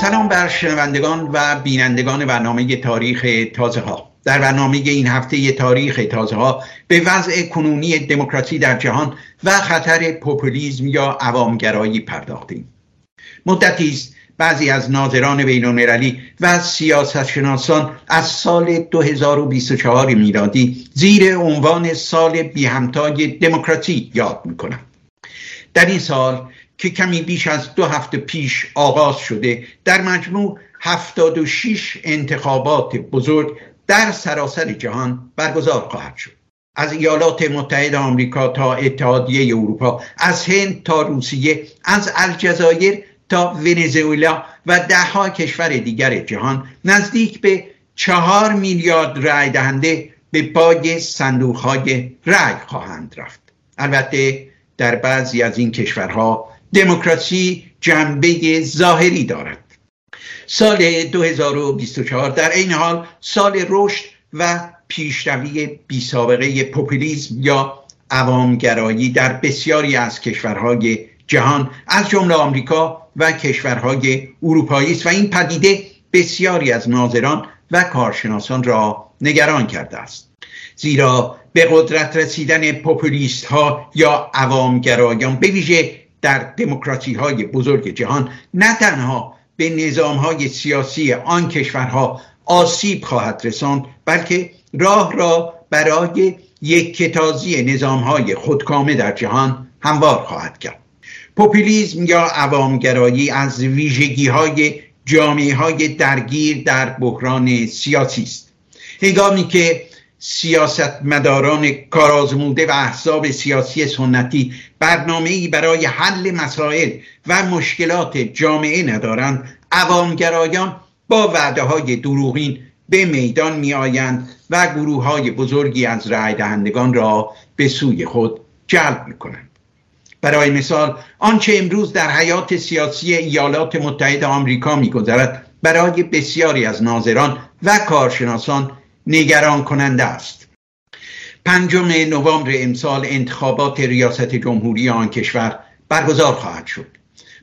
سلام بر شنوندگان و بینندگان برنامه تاریخ تازه ها در برنامه این هفته تاریخ تازه ها به وضع کنونی دموکراسی در جهان و خطر پوپولیزم یا عوامگرایی پرداختیم. مدتی است بعضی از ناظران بین المللی و سیاستشناسان از سال 2024 میلادی زیر عنوان سال بیهمتای دموکراسی یاد می‌کنند. در این سال که کمی بیش از دو هفته پیش آغاز شده در مجموع 76 انتخابات بزرگ در سراسر جهان برگزار خواهد شد. از ایالات متحده آمریکا تا اتحادیه اروپا از هند تا روسیه از الجزایر تا ونزوئلا و دهها کشور دیگر جهان نزدیک به چهار میلیارد رای دهنده به پای صندوق های رای خواهند رفت. البته در بعضی از این کشورها دموکراسی جنبه ظاهری دارد. سال 2024 در این حال سال رشد و پیشروی بی سابقه پوپولیسم یا عوامگرایی در بسیاری از کشورهای جهان از جمله آمریکا و کشورهای اروپایی است و این پدیده بسیاری از ناظران و کارشناسان را نگران کرده است. زیرا به قدرت رسیدن پوپولیست ها یا عوامگرایان به ویژه در دموکراسی های بزرگ جهان نه تنها به نظام های سیاسی آن کشورها آسیب خواهد رساند بلکه راه را برای یک کتازی نظام های خودکامه در جهان هموار خواهد کرد. پوپولیسم یا عوامگرایی از ویژگی های جامعه های درگیر در بحران سیاسی است. هنگامی که سیاستمداران کارآزموده و احزاب سیاسی سنتی برنامه ای برای حل مسائل و مشکلات جامعه ندارند. عوامگرایان با وعده های دروغین به میدان می آیند و گروه های بزرگی از رای دهندگان را به سوی خود جلب می کنند برای مثال آنچه امروز در حیات سیاسی ایالات متحده آمریکا میگذرد برای بسیاری از ناظران و کارشناسان نگران کننده است. پنجم نوامبر امسال انتخابات ریاست جمهوری آن کشور برگزار خواهد شد.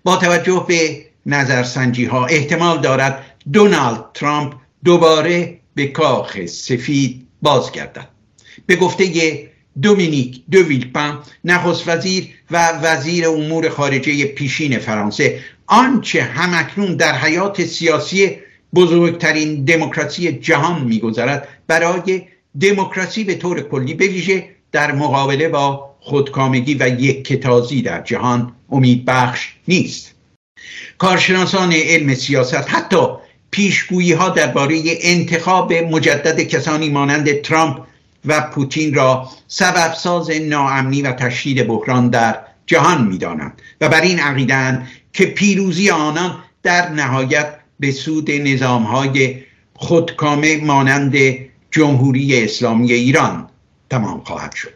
با توجه به نظرسنجی ها احتمال دارد دونالد ترامپ دوباره به کاخ سفید بازگردد. به گفته دومینیک دو ویلپن نخست وزیر و وزیر امور خارجه پیشین فرانسه آنچه همکنون در حیات سیاسی بزرگترین دموکراسی جهان میگذرد برای دموکراسی به طور کلی بویژه در مقابله با خودکامگی و یک کتازی در جهان امید بخش نیست. کارشناسان علم سیاست حتی پیشگویی ها درباره انتخاب مجدد کسانی مانند ترامپ و پوتین را سبب ساز ناامنی و تشدید بحران در جهان می‌دانند و بر این عقیدند که پیروزی آنان در نهایت به سود نظام های خودکامه مانند جمهوری اسلامی ایران تمام خواهد شد.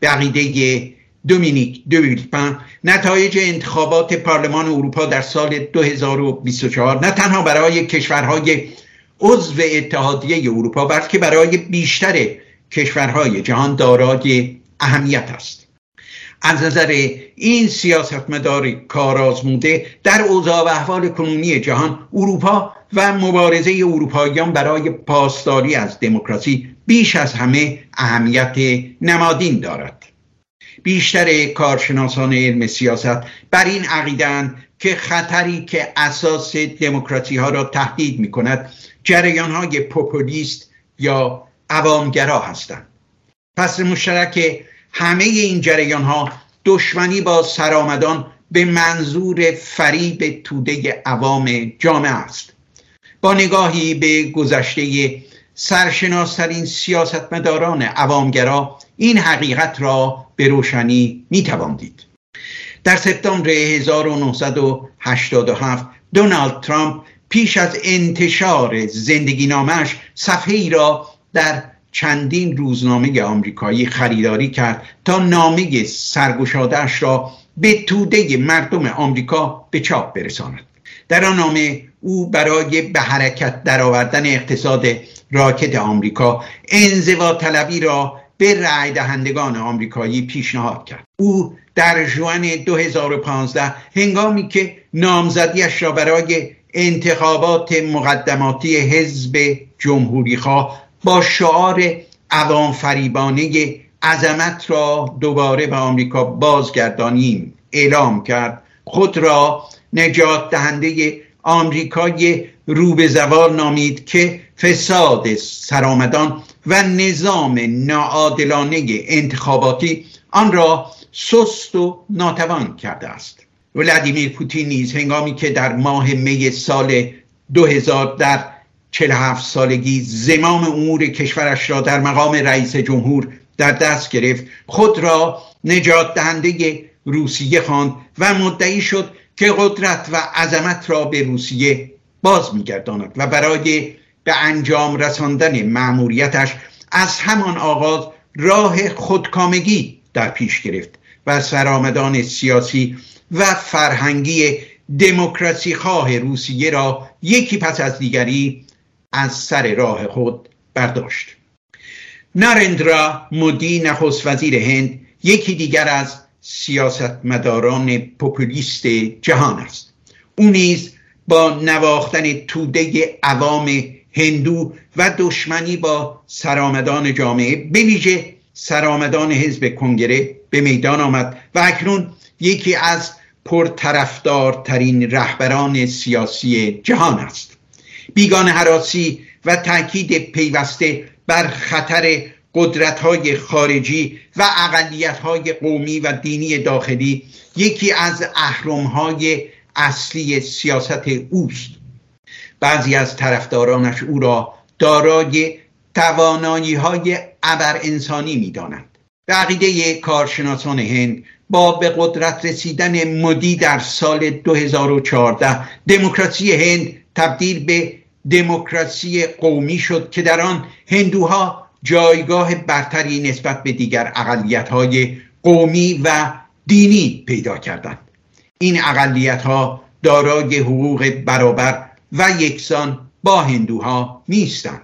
به عقیده دومینیک دویلپن نتایج انتخابات پارلمان اروپا در سال 2024 نه تنها برای کشورهای عضو اتحادیه اروپا بلکه برای بیشتر کشورهای جهان دارای اهمیت است. از نظر این سیاستمدار کارآزموده در اوضاع و احوال کنونی جهان اروپا و مبارزه اروپاییان برای پاسداری از دموکراسی بیش از همه اهمیت نمادین دارد. بیشتر کارشناسان علم سیاست بر این عقیدند که خطری که اساس دموکراسی ها را تهدید می کند جریان های پوپولیست یا عوامگرا هستند. پس مشترک همه این جریان ها دشمنی با سرآمدان به منظور فریب توده عوام جامعه است. با نگاهی به گذشته سرشناسترین سیاستمداران عوامگرا این حقیقت را به روشنی می‌توان دید. در سپتامبر 1987 دونالد ترامپ پیش از انتشار زندگی نامش صفحه ای را در چندین روزنامه آمریکایی خریداری کرد تا نامه سرگشادهاش را به توده مردم آمریکا به چاپ برساند. در آن نامه او برای به حرکت درآوردن اقتصاد راکت آمریکا انزوا طلبی را به رای دهندگان آمریکایی پیشنهاد کرد. او در جوان 2015 هنگامی که نامزدیش را برای انتخابات مقدماتی حزب جمهوری خواه با شعار عوام فریبانه عظمت را دوباره به آمریکا بازگردانیم. اعلام کرد خود را نجات دهنده آمریکای رو به زوال نامید که فساد سرآمدان و نظام ناعادلانه انتخاباتی آن را سست و ناتوان کرده است. ولادیمیر پوتین نیز هنگامی که در ماه می سال 2000 در 47 سالگی زمام امور کشورش را در مقام رئیس جمهور در دست گرفت. خود را نجات دهنده روسیه خواند و مدعی شد که قدرت و عظمت را به روسیه باز میگرداند و برای به انجام رساندن مأموریتش از همان آغاز راه خودکامگی در پیش گرفت و سرآمدان سیاسی و فرهنگی دموکراسی خواه روسیه را یکی پس از دیگری از سر راه خود برداشت. نارندرا مودی نخست وزیر هند یکی دیگر از سیاستمداران پوپولیست جهان است. او نیز با نواختن توده عوام هندو و دشمنی با سرآمدان جامعه به ویژه سرآمدان حزب کنگره به میدان آمد و اکنون یکی از پرطرفدارترین رهبران سیاسی جهان است. بیگان حراسی و تاکید پیوسته بر خطر قدرت های خارجی و اقلیت های قومی و دینی داخلی یکی از احرام های اصلی سیاست اوست. بعضی از طرفدارانش او را دارای توانایی های ابر انسانی می دانند به عقیده کارشناسان هند با به قدرت رسیدن مدی در سال 2014 دموکراسی هند تبدیل به دموکراسی قومی شد که در آن هندوها جایگاه برتری نسبت به دیگر اقلیت های قومی و دینی پیدا کردند. این اقلیت ها دارای حقوق برابر و یکسان با هندوها نیستند.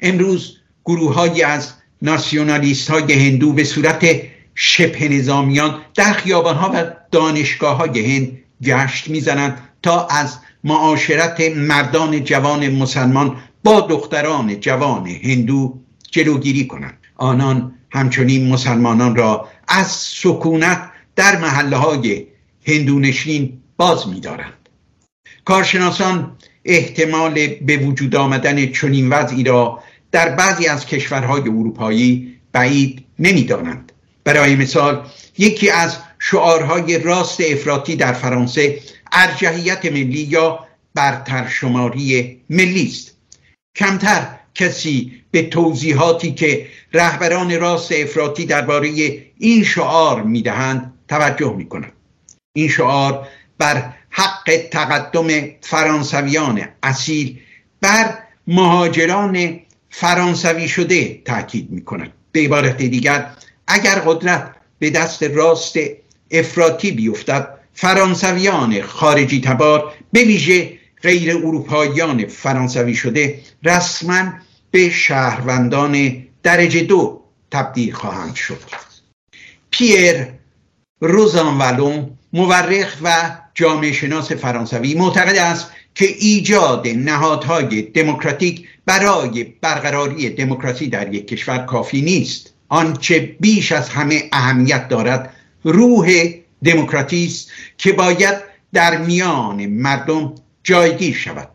امروز گروه از ناسیونالیست های هندو به صورت شبه نظامیان در خیابان ها و دانشگاه های هند گشت می‌زنند تا از معاشرت مردان جوان مسلمان با دختران جوان هندو جلوگیری کنند. آنان همچنین مسلمانان را از سکونت در محله های هندونشین باز می‌دارند. کارشناسان احتمال به وجود آمدن چنین وضعی را در بعضی از کشورهای اروپایی بعید نمی‌دانند. برای مثال یکی از شعارهای راست افراطی در فرانسه ارجحیت ملی یا برتر شماری ملی است. کمتر کسی به توضیحاتی که رهبران راست افراطی درباره این شعار می‌دهند توجه می کند این شعار بر حق تقدم فرانسویان اصیل بر مهاجران فرانسوی شده تاکید می کند به عبارت دیگر اگر قدرت به دست راست افراطی بیفتد فرانسویان خارجی تبار به ویژه غیر اروپاییان فرانسوی شده رسما به شهروندان درجه دو تبدیل خواهند شد. پیر روزانولون مورخ و جامعه شناس فرانسوی معتقد است که ایجاد نهادهای دموکراتیک برای برقراری دموکراسی در یک کشور کافی نیست. آنچه بیش از همه اهمیت دارد روح دموکراتی است که باید در میان مردم جایگیر شود.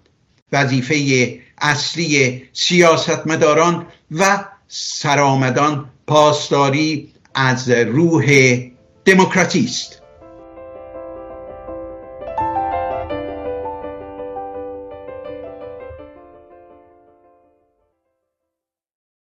وظیفه اصلی سیاستمداران و سرآمدان پاسداری از روح دموکراتی است